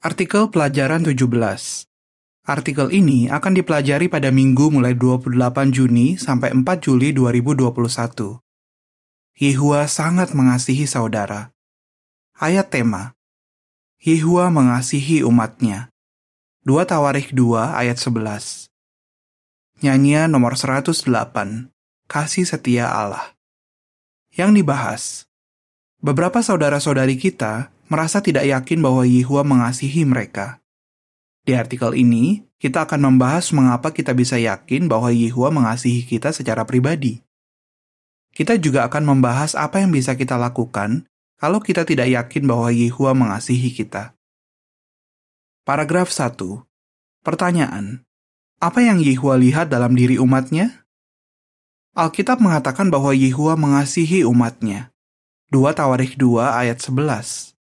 Artikel pelajaran 17. Artikel ini akan dipelajari pada minggu mulai 28 Juni sampai 4 Juli 2021. Yehua sangat mengasihi saudara. Ayat tema. Yehua mengasihi umatnya. 2 Tawarikh 2 ayat 11. Nyanyian nomor 108. Kasih setia Allah. Yang dibahas. Beberapa saudara-saudari kita merasa tidak yakin bahwa Yehua mengasihi mereka. Di artikel ini, kita akan membahas mengapa kita bisa yakin bahwa Yehua mengasihi kita secara pribadi. Kita juga akan membahas apa yang bisa kita lakukan kalau kita tidak yakin bahwa Yehua mengasihi kita. Paragraf 1. Pertanyaan. Apa yang Yehua lihat dalam diri umatnya? Alkitab mengatakan bahwa Yehua mengasihi umatnya. 2 Tawarikh 2 ayat 11.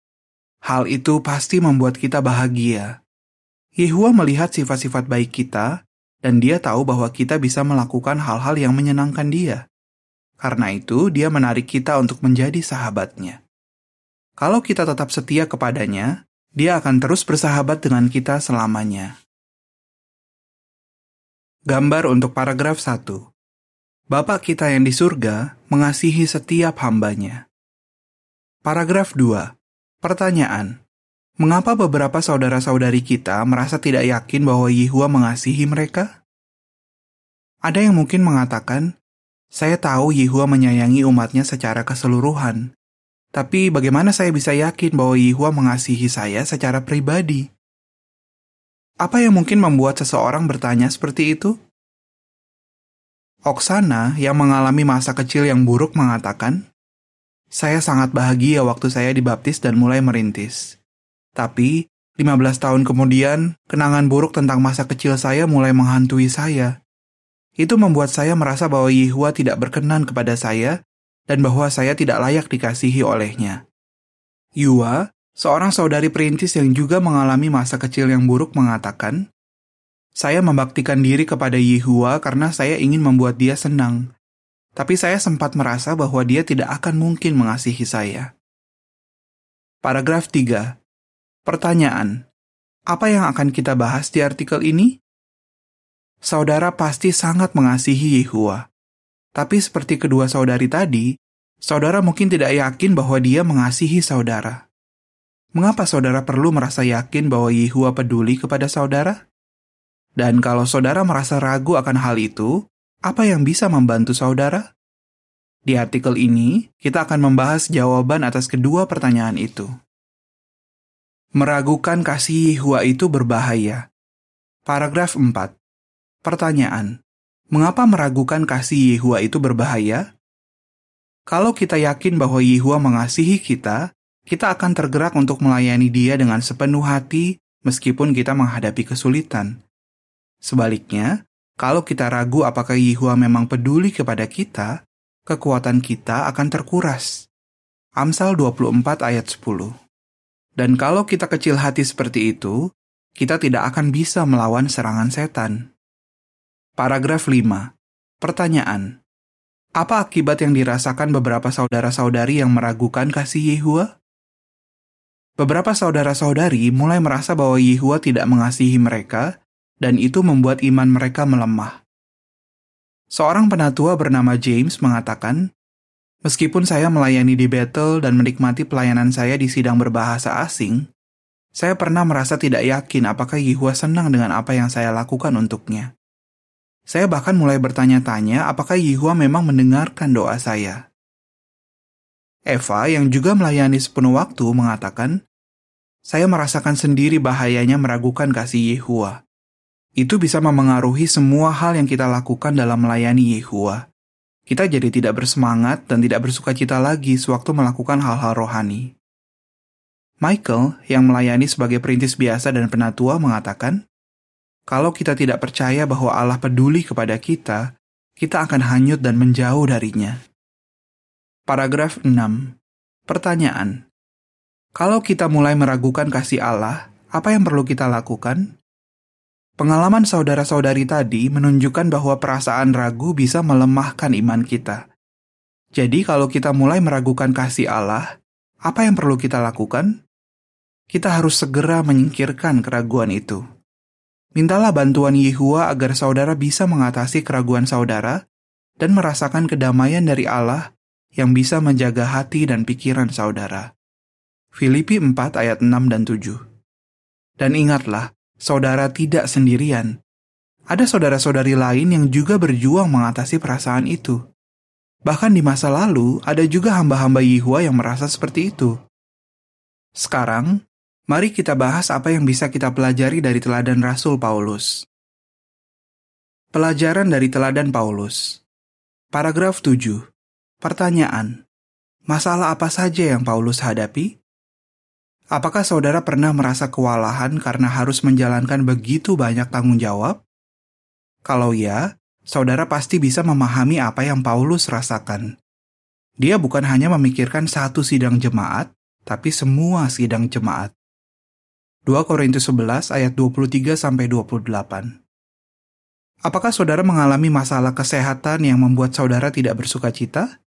Hal itu pasti membuat kita bahagia. Yehua melihat sifat-sifat baik kita, dan dia tahu bahwa kita bisa melakukan hal-hal yang menyenangkan dia. Karena itu, dia menarik kita untuk menjadi sahabatnya. Kalau kita tetap setia kepadanya, dia akan terus bersahabat dengan kita selamanya. Gambar untuk paragraf 1. Bapak kita yang di surga mengasihi setiap hambanya. Paragraf 2. Pertanyaan, mengapa beberapa saudara-saudari kita merasa tidak yakin bahwa Yehua mengasihi mereka? Ada yang mungkin mengatakan, saya tahu Yehua menyayangi umatnya secara keseluruhan, tapi bagaimana saya bisa yakin bahwa Yehua mengasihi saya secara pribadi? Apa yang mungkin membuat seseorang bertanya seperti itu? Oksana yang mengalami masa kecil yang buruk mengatakan, saya sangat bahagia waktu saya dibaptis dan mulai merintis. Tapi, 15 tahun kemudian, kenangan buruk tentang masa kecil saya mulai menghantui saya. Itu membuat saya merasa bahwa Yehua tidak berkenan kepada saya dan bahwa saya tidak layak dikasihi olehnya. Yua, seorang saudari perintis yang juga mengalami masa kecil yang buruk mengatakan, saya membaktikan diri kepada Yehua karena saya ingin membuat dia senang, tapi saya sempat merasa bahwa dia tidak akan mungkin mengasihi saya. Paragraf 3. Pertanyaan. Apa yang akan kita bahas di artikel ini? Saudara pasti sangat mengasihi Yehua. Tapi seperti kedua saudari tadi, saudara mungkin tidak yakin bahwa dia mengasihi saudara. Mengapa saudara perlu merasa yakin bahwa Yehua peduli kepada saudara? Dan kalau saudara merasa ragu akan hal itu, apa yang bisa membantu saudara? Di artikel ini, kita akan membahas jawaban atas kedua pertanyaan itu. Meragukan kasih Yehua itu berbahaya. Paragraf 4. Pertanyaan. Mengapa meragukan kasih Yehua itu berbahaya? Kalau kita yakin bahwa Yehua mengasihi kita, kita akan tergerak untuk melayani dia dengan sepenuh hati meskipun kita menghadapi kesulitan. Sebaliknya, kalau kita ragu apakah Yehua memang peduli kepada kita, kekuatan kita akan terkuras. Amsal 24 ayat 10. Dan kalau kita kecil hati seperti itu, kita tidak akan bisa melawan serangan setan. Paragraf 5. Pertanyaan. Apa akibat yang dirasakan beberapa saudara-saudari yang meragukan kasih Yehua? Beberapa saudara-saudari mulai merasa bahwa Yehua tidak mengasihi mereka dan itu membuat iman mereka melemah. Seorang penatua bernama James mengatakan, Meskipun saya melayani di Bethel dan menikmati pelayanan saya di sidang berbahasa asing, saya pernah merasa tidak yakin apakah Yehua senang dengan apa yang saya lakukan untuknya. Saya bahkan mulai bertanya-tanya apakah Yehua memang mendengarkan doa saya. Eva yang juga melayani sepenuh waktu mengatakan, saya merasakan sendiri bahayanya meragukan kasih Yehua. Itu bisa memengaruhi semua hal yang kita lakukan dalam melayani Yehua. Kita jadi tidak bersemangat dan tidak bersuka cita lagi sewaktu melakukan hal-hal rohani. Michael, yang melayani sebagai perintis biasa dan penatua, mengatakan, kalau kita tidak percaya bahwa Allah peduli kepada kita, kita akan hanyut dan menjauh darinya. Paragraf 6. Pertanyaan. Kalau kita mulai meragukan kasih Allah, apa yang perlu kita lakukan? Pengalaman saudara-saudari tadi menunjukkan bahwa perasaan ragu bisa melemahkan iman kita. Jadi, kalau kita mulai meragukan kasih Allah, apa yang perlu kita lakukan? kita harus segera menyingkirkan keraguan itu. Mintalah bantuan Yehua agar saudara bisa mengatasi keraguan saudara dan merasakan kedamaian dari Allah yang bisa menjaga hati dan pikiran saudara. Filipi 4 ayat 6 dan 7 Dan ingatlah, saudara tidak sendirian. Ada saudara-saudari lain yang juga berjuang mengatasi perasaan itu. Bahkan di masa lalu, ada juga hamba-hamba Yehua yang merasa seperti itu. Sekarang, mari kita bahas apa yang bisa kita pelajari dari teladan Rasul Paulus. Pelajaran dari teladan Paulus. Paragraf 7. Pertanyaan. Masalah apa saja yang Paulus hadapi? Apakah saudara pernah merasa kewalahan karena harus menjalankan begitu banyak tanggung jawab? Kalau ya, saudara pasti bisa memahami apa yang Paulus rasakan. Dia bukan hanya memikirkan satu sidang jemaat, tapi semua sidang jemaat. 2 Korintus 11 ayat 23 sampai 28. Apakah saudara mengalami masalah kesehatan yang membuat saudara tidak bersuka cita?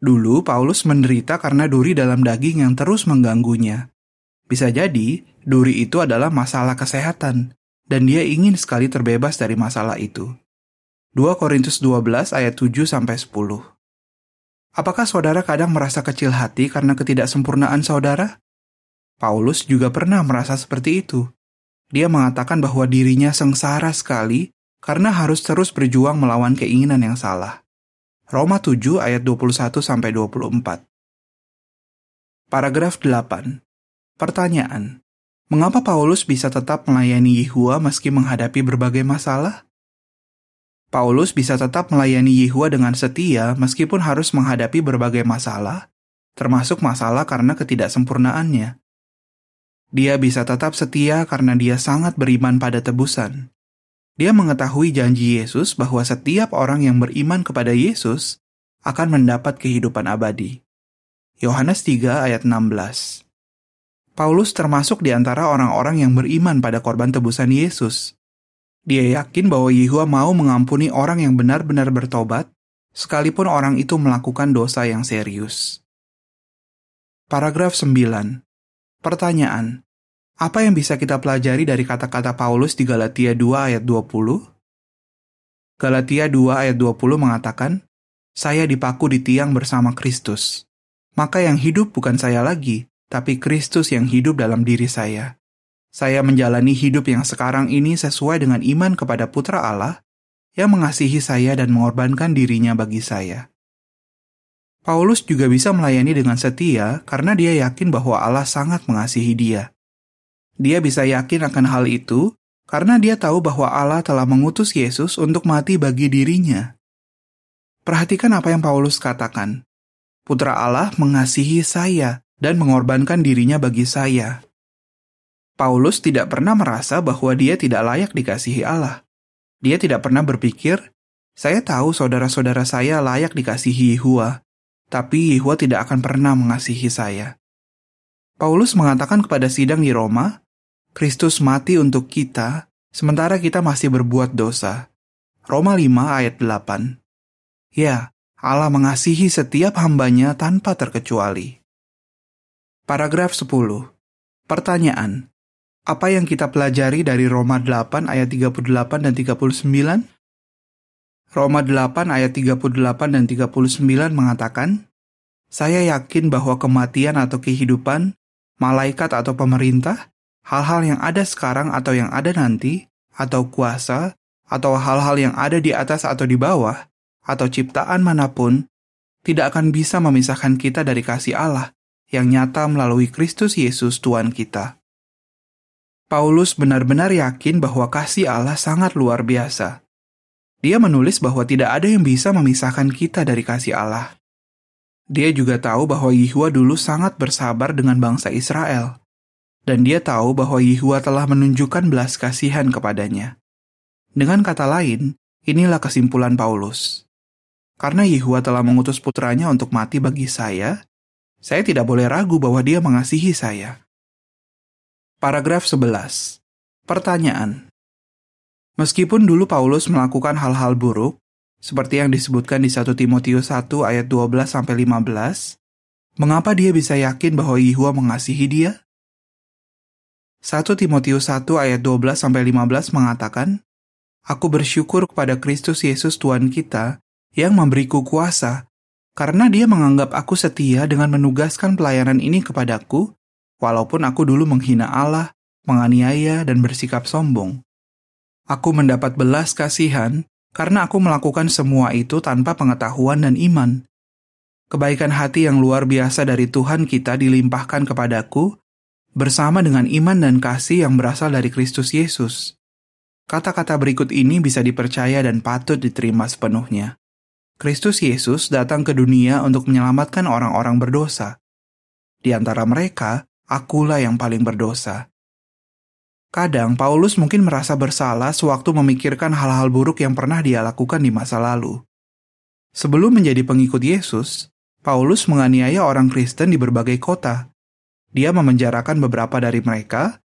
Dulu Paulus menderita karena duri dalam daging yang terus mengganggunya. Bisa jadi, duri itu adalah masalah kesehatan, dan dia ingin sekali terbebas dari masalah itu. 2 Korintus 12 ayat 7 sampai 10. Apakah saudara kadang merasa kecil hati karena ketidaksempurnaan saudara? Paulus juga pernah merasa seperti itu. Dia mengatakan bahwa dirinya sengsara sekali karena harus terus berjuang melawan keinginan yang salah. Roma 7 ayat 21 sampai 24. Paragraf 8. Pertanyaan. Mengapa Paulus bisa tetap melayani Yehua meski menghadapi berbagai masalah? Paulus bisa tetap melayani Yehua dengan setia meskipun harus menghadapi berbagai masalah, termasuk masalah karena ketidaksempurnaannya. Dia bisa tetap setia karena dia sangat beriman pada tebusan. Dia mengetahui janji Yesus bahwa setiap orang yang beriman kepada Yesus akan mendapat kehidupan abadi. Yohanes 3 ayat 16 Paulus termasuk di antara orang-orang yang beriman pada korban tebusan Yesus. Dia yakin bahwa Yehua mau mengampuni orang yang benar-benar bertobat, sekalipun orang itu melakukan dosa yang serius. Paragraf 9. Pertanyaan. Apa yang bisa kita pelajari dari kata-kata Paulus di Galatia 2 ayat 20? Galatia 2 ayat 20 mengatakan, Saya dipaku di tiang bersama Kristus. Maka yang hidup bukan saya lagi, tapi Kristus yang hidup dalam diri saya. Saya menjalani hidup yang sekarang ini sesuai dengan iman kepada Putra Allah yang mengasihi saya dan mengorbankan dirinya bagi saya. Paulus juga bisa melayani dengan setia karena dia yakin bahwa Allah sangat mengasihi dia. Dia bisa yakin akan hal itu karena dia tahu bahwa Allah telah mengutus Yesus untuk mati bagi dirinya. Perhatikan apa yang Paulus katakan. Putra Allah mengasihi saya dan mengorbankan dirinya bagi saya. Paulus tidak pernah merasa bahwa dia tidak layak dikasihi Allah. Dia tidak pernah berpikir, saya tahu saudara-saudara saya layak dikasihi Yehua, tapi Yehua tidak akan pernah mengasihi saya. Paulus mengatakan kepada sidang di Roma Kristus mati untuk kita, sementara kita masih berbuat dosa. Roma 5 ayat 8 Ya, Allah mengasihi setiap hambanya tanpa terkecuali. Paragraf 10. Pertanyaan. Apa yang kita pelajari dari Roma 8 ayat 38 dan 39? Roma 8 ayat 38 dan 39 mengatakan, Saya yakin bahwa kematian atau kehidupan, malaikat atau pemerintah, hal-hal yang ada sekarang atau yang ada nanti, atau kuasa, atau hal-hal yang ada di atas atau di bawah, atau ciptaan mana pun, tidak akan bisa memisahkan kita dari kasih Allah yang nyata melalui Kristus Yesus Tuhan kita. Paulus benar-benar yakin bahwa kasih Allah sangat luar biasa. Dia menulis bahwa tidak ada yang bisa memisahkan kita dari kasih Allah. Dia juga tahu bahwa Yehua dulu sangat bersabar dengan bangsa Israel dan dia tahu bahwa Yehua telah menunjukkan belas kasihan kepadanya. Dengan kata lain, inilah kesimpulan Paulus. Karena Yehua telah mengutus putranya untuk mati bagi saya, saya tidak boleh ragu bahwa dia mengasihi saya. Paragraf 11. Pertanyaan. Meskipun dulu Paulus melakukan hal-hal buruk, seperti yang disebutkan di 1 Timotius 1 ayat 12 15, mengapa dia bisa yakin bahwa Yehua mengasihi dia? 1 Timotius 1 ayat 12 sampai 15 mengatakan, Aku bersyukur kepada Kristus Yesus Tuhan kita yang memberiku kuasa, karena dia menganggap aku setia dengan menugaskan pelayanan ini kepadaku, walaupun aku dulu menghina Allah, menganiaya, dan bersikap sombong. Aku mendapat belas kasihan karena aku melakukan semua itu tanpa pengetahuan dan iman. Kebaikan hati yang luar biasa dari Tuhan kita dilimpahkan kepadaku bersama dengan iman dan kasih yang berasal dari Kristus Yesus. Kata-kata berikut ini bisa dipercaya dan patut diterima sepenuhnya. Kristus Yesus datang ke dunia untuk menyelamatkan orang-orang berdosa. Di antara mereka, akulah yang paling berdosa. Kadang Paulus mungkin merasa bersalah sewaktu memikirkan hal-hal buruk yang pernah dia lakukan di masa lalu. Sebelum menjadi pengikut Yesus, Paulus menganiaya orang Kristen di berbagai kota, dia memenjarakan beberapa dari mereka,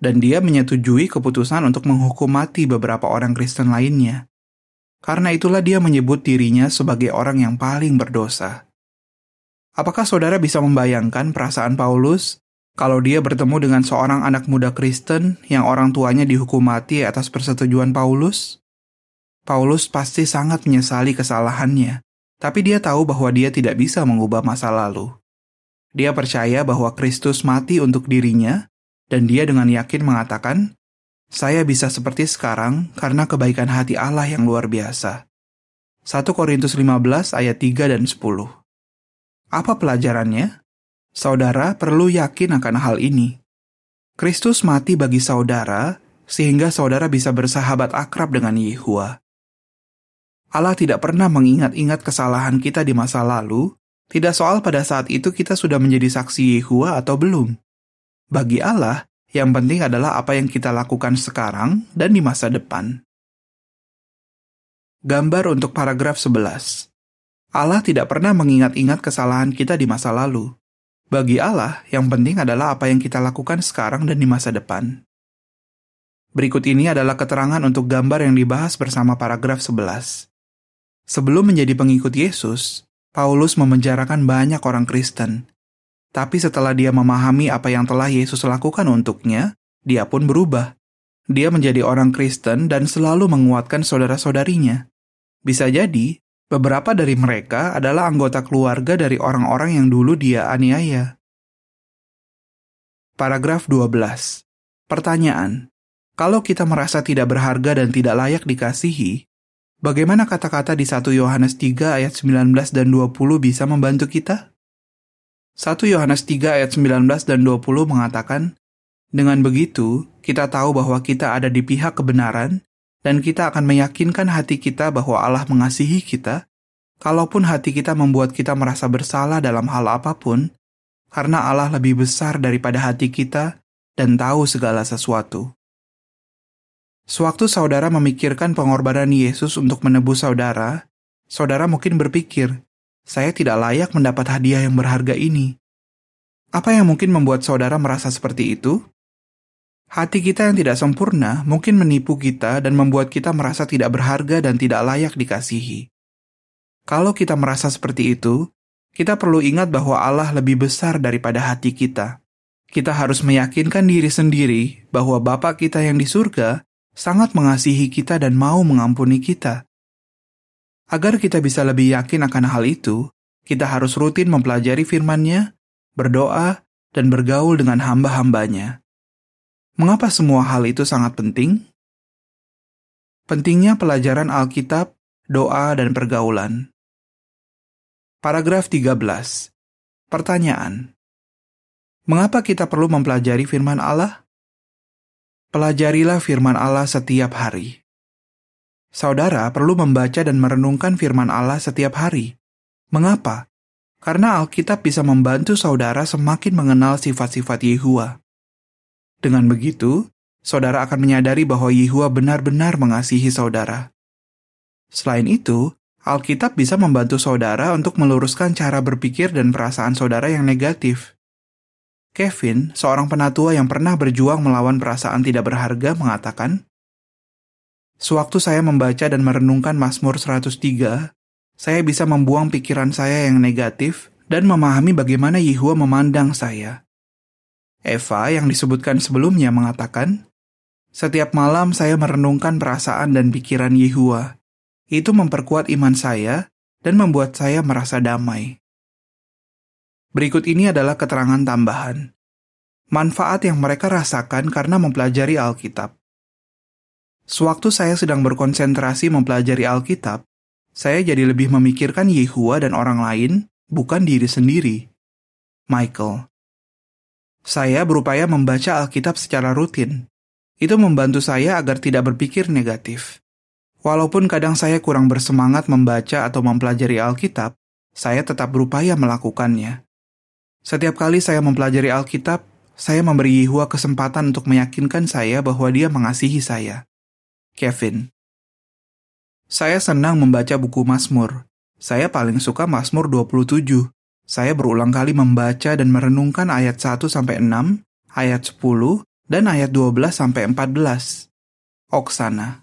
dan dia menyetujui keputusan untuk menghukum mati beberapa orang Kristen lainnya. Karena itulah dia menyebut dirinya sebagai orang yang paling berdosa. Apakah saudara bisa membayangkan perasaan Paulus kalau dia bertemu dengan seorang anak muda Kristen yang orang tuanya dihukum mati atas persetujuan Paulus? Paulus pasti sangat menyesali kesalahannya, tapi dia tahu bahwa dia tidak bisa mengubah masa lalu. Dia percaya bahwa Kristus mati untuk dirinya, dan dia dengan yakin mengatakan, "Saya bisa seperti sekarang karena kebaikan hati Allah yang luar biasa." 1 Korintus 15 ayat 3 dan 10. Apa pelajarannya? Saudara perlu yakin akan hal ini. Kristus mati bagi saudara sehingga saudara bisa bersahabat akrab dengan Yehua. Allah tidak pernah mengingat-ingat kesalahan kita di masa lalu, tidak soal pada saat itu kita sudah menjadi saksi Yehua atau belum. Bagi Allah, yang penting adalah apa yang kita lakukan sekarang dan di masa depan. Gambar untuk paragraf 11. Allah tidak pernah mengingat-ingat kesalahan kita di masa lalu. Bagi Allah, yang penting adalah apa yang kita lakukan sekarang dan di masa depan. Berikut ini adalah keterangan untuk gambar yang dibahas bersama paragraf 11. Sebelum menjadi pengikut Yesus, Paulus memenjarakan banyak orang Kristen. Tapi setelah dia memahami apa yang telah Yesus lakukan untuknya, dia pun berubah. Dia menjadi orang Kristen dan selalu menguatkan saudara-saudarinya. Bisa jadi, beberapa dari mereka adalah anggota keluarga dari orang-orang yang dulu dia aniaya. Paragraf 12. Pertanyaan. Kalau kita merasa tidak berharga dan tidak layak dikasihi, Bagaimana kata-kata di 1 Yohanes 3 ayat 19 dan 20 bisa membantu kita? 1 Yohanes 3 ayat 19 dan 20 mengatakan, Dengan begitu, kita tahu bahwa kita ada di pihak kebenaran, dan kita akan meyakinkan hati kita bahwa Allah mengasihi kita, kalaupun hati kita membuat kita merasa bersalah dalam hal apa pun, karena Allah lebih besar daripada hati kita dan tahu segala sesuatu. Sewaktu saudara memikirkan pengorbanan Yesus untuk menebus saudara, saudara mungkin berpikir, "Saya tidak layak mendapat hadiah yang berharga ini." Apa yang mungkin membuat saudara merasa seperti itu? Hati kita yang tidak sempurna mungkin menipu kita dan membuat kita merasa tidak berharga dan tidak layak dikasihi. Kalau kita merasa seperti itu, kita perlu ingat bahwa Allah lebih besar daripada hati kita. Kita harus meyakinkan diri sendiri bahwa Bapa kita yang di surga sangat mengasihi kita dan mau mengampuni kita. Agar kita bisa lebih yakin akan hal itu, kita harus rutin mempelajari firman-Nya, berdoa, dan bergaul dengan hamba-hambanya. Mengapa semua hal itu sangat penting? Pentingnya pelajaran Alkitab, doa, dan pergaulan. Paragraf 13. Pertanyaan. Mengapa kita perlu mempelajari firman Allah? Pelajarilah firman Allah setiap hari. Saudara perlu membaca dan merenungkan firman Allah setiap hari. Mengapa? Karena Alkitab bisa membantu saudara semakin mengenal sifat-sifat Yehua. Dengan begitu, saudara akan menyadari bahwa Yehua benar-benar mengasihi saudara. Selain itu, Alkitab bisa membantu saudara untuk meluruskan cara berpikir dan perasaan saudara yang negatif. Kevin, seorang penatua yang pernah berjuang melawan perasaan tidak berharga, mengatakan, Sewaktu saya membaca dan merenungkan Mazmur 103, saya bisa membuang pikiran saya yang negatif dan memahami bagaimana Yehua memandang saya. Eva yang disebutkan sebelumnya mengatakan, setiap malam saya merenungkan perasaan dan pikiran Yehua. Itu memperkuat iman saya dan membuat saya merasa damai. Berikut ini adalah keterangan tambahan. Manfaat yang mereka rasakan karena mempelajari Alkitab. Sewaktu saya sedang berkonsentrasi mempelajari Alkitab, saya jadi lebih memikirkan Yehua dan orang lain, bukan diri sendiri. Michael. Saya berupaya membaca Alkitab secara rutin. Itu membantu saya agar tidak berpikir negatif. Walaupun kadang saya kurang bersemangat membaca atau mempelajari Alkitab, saya tetap berupaya melakukannya. Setiap kali saya mempelajari Alkitab, saya memberi Yehua kesempatan untuk meyakinkan saya bahwa dia mengasihi saya. Kevin. Saya senang membaca buku Mazmur. Saya paling suka Mazmur 27. Saya berulang kali membaca dan merenungkan ayat 1 sampai 6, ayat 10, dan ayat 12 sampai 14. Oksana.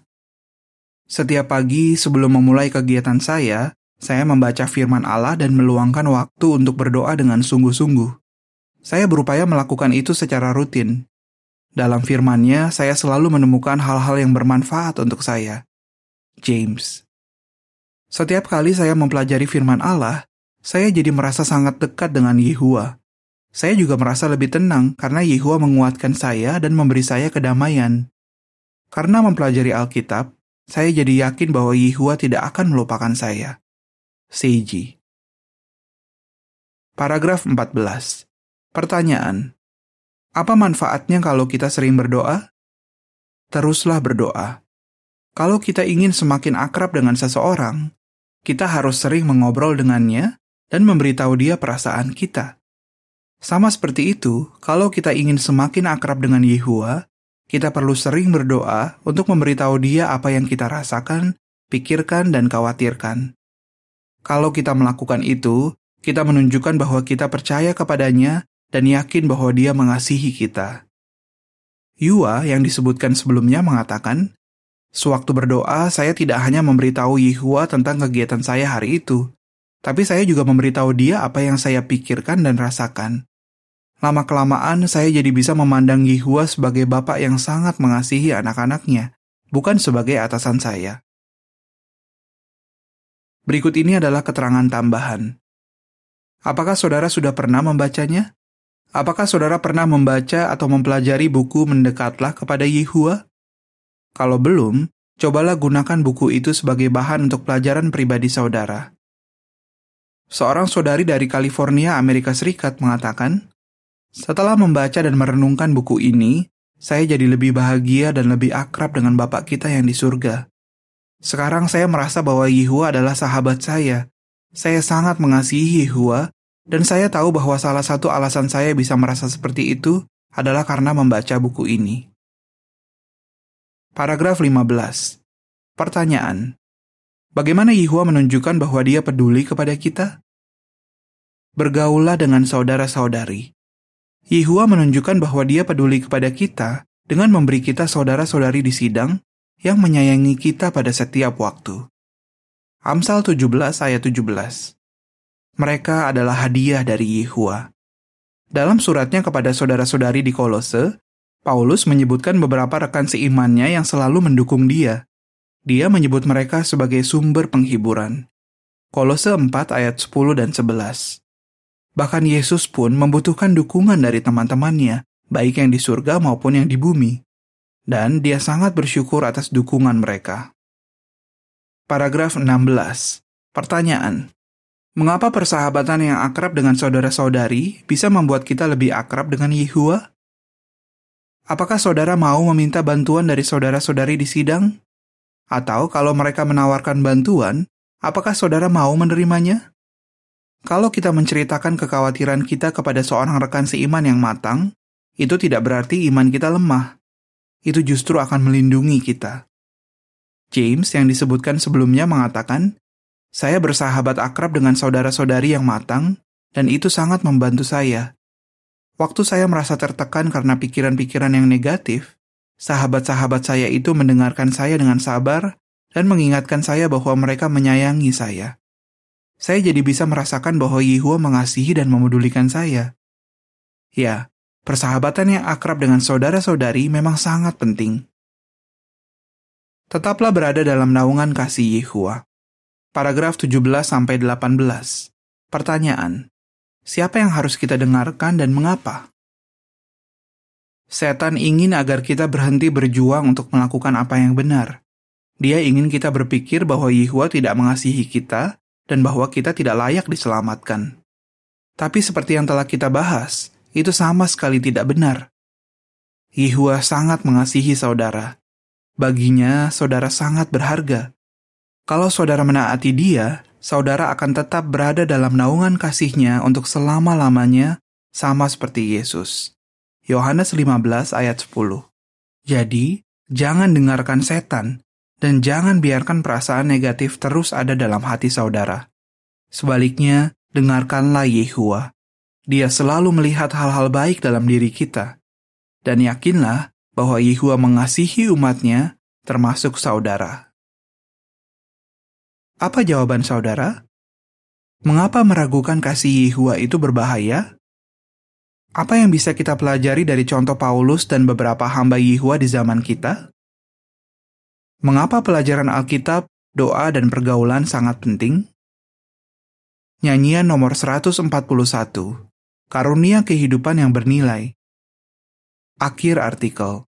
Setiap pagi sebelum memulai kegiatan saya, saya membaca firman Allah dan meluangkan waktu untuk berdoa dengan sungguh-sungguh. Saya berupaya melakukan itu secara rutin, dalam firman-Nya, saya selalu menemukan hal-hal yang bermanfaat untuk saya. James Setiap kali saya mempelajari firman Allah, saya jadi merasa sangat dekat dengan Yehua. Saya juga merasa lebih tenang karena Yehua menguatkan saya dan memberi saya kedamaian. Karena mempelajari Alkitab, saya jadi yakin bahwa Yehua tidak akan melupakan saya. Seiji Paragraf 14 Pertanyaan apa manfaatnya kalau kita sering berdoa? Teruslah berdoa. Kalau kita ingin semakin akrab dengan seseorang, kita harus sering mengobrol dengannya dan memberitahu dia perasaan kita. Sama seperti itu, kalau kita ingin semakin akrab dengan Yehua, kita perlu sering berdoa untuk memberitahu dia apa yang kita rasakan, pikirkan, dan khawatirkan. Kalau kita melakukan itu, kita menunjukkan bahwa kita percaya kepadanya dan yakin bahwa dia mengasihi kita. Yua yang disebutkan sebelumnya mengatakan, Sewaktu berdoa, saya tidak hanya memberitahu Yehua tentang kegiatan saya hari itu, tapi saya juga memberitahu dia apa yang saya pikirkan dan rasakan. Lama-kelamaan, saya jadi bisa memandang Yehua sebagai bapak yang sangat mengasihi anak-anaknya, bukan sebagai atasan saya. Berikut ini adalah keterangan tambahan. Apakah saudara sudah pernah membacanya? Apakah saudara pernah membaca atau mempelajari buku Mendekatlah kepada Yehua? Kalau belum, cobalah gunakan buku itu sebagai bahan untuk pelajaran pribadi saudara. Seorang saudari dari California, Amerika Serikat mengatakan, setelah membaca dan merenungkan buku ini, saya jadi lebih bahagia dan lebih akrab dengan Bapak kita yang di surga. Sekarang saya merasa bahwa Yehua adalah sahabat saya. Saya sangat mengasihi Yehua dan saya tahu bahwa salah satu alasan saya bisa merasa seperti itu adalah karena membaca buku ini. Paragraf 15. Pertanyaan. Bagaimana Yehua menunjukkan bahwa dia peduli kepada kita? Bergaullah dengan saudara-saudari. Yehua menunjukkan bahwa dia peduli kepada kita dengan memberi kita saudara-saudari di sidang yang menyayangi kita pada setiap waktu. Amsal 17 ayat 17 mereka adalah hadiah dari Yehua. Dalam suratnya kepada saudara-saudari di Kolose, Paulus menyebutkan beberapa rekan seimannya yang selalu mendukung dia. Dia menyebut mereka sebagai sumber penghiburan. Kolose 4 ayat 10 dan 11. Bahkan Yesus pun membutuhkan dukungan dari teman-temannya, baik yang di surga maupun yang di bumi. Dan dia sangat bersyukur atas dukungan mereka. Paragraf 16. Pertanyaan. Mengapa persahabatan yang akrab dengan saudara-saudari bisa membuat kita lebih akrab dengan Yehua? Apakah saudara mau meminta bantuan dari saudara-saudari di sidang? Atau kalau mereka menawarkan bantuan, apakah saudara mau menerimanya? Kalau kita menceritakan kekhawatiran kita kepada seorang rekan seiman yang matang, itu tidak berarti iman kita lemah. Itu justru akan melindungi kita. James yang disebutkan sebelumnya mengatakan, saya bersahabat akrab dengan saudara-saudari yang matang, dan itu sangat membantu saya. Waktu saya merasa tertekan karena pikiran-pikiran yang negatif, sahabat-sahabat saya itu mendengarkan saya dengan sabar dan mengingatkan saya bahwa mereka menyayangi saya. Saya jadi bisa merasakan bahwa Yehua mengasihi dan memedulikan saya. Ya, persahabatan yang akrab dengan saudara-saudari memang sangat penting. Tetaplah berada dalam naungan kasih Yehua. Paragraf 17-18 Pertanyaan Siapa yang harus kita dengarkan dan mengapa? Setan ingin agar kita berhenti berjuang untuk melakukan apa yang benar. Dia ingin kita berpikir bahwa Yehua tidak mengasihi kita dan bahwa kita tidak layak diselamatkan. Tapi seperti yang telah kita bahas, itu sama sekali tidak benar. Yehua sangat mengasihi saudara. Baginya, saudara sangat berharga. Kalau saudara menaati dia, saudara akan tetap berada dalam naungan kasihnya untuk selama-lamanya, sama seperti Yesus. Yohanes 15 ayat 10 Jadi, jangan dengarkan setan, dan jangan biarkan perasaan negatif terus ada dalam hati saudara. Sebaliknya, dengarkanlah Yehua. Dia selalu melihat hal-hal baik dalam diri kita. Dan yakinlah bahwa Yehua mengasihi umatnya, termasuk saudara. Apa jawaban saudara? Mengapa meragukan kasih Yehua itu berbahaya? Apa yang bisa kita pelajari dari contoh Paulus dan beberapa hamba Yehua di zaman kita? Mengapa pelajaran Alkitab, doa, dan pergaulan sangat penting? Nyanyian nomor 141 Karunia kehidupan yang bernilai. Akhir artikel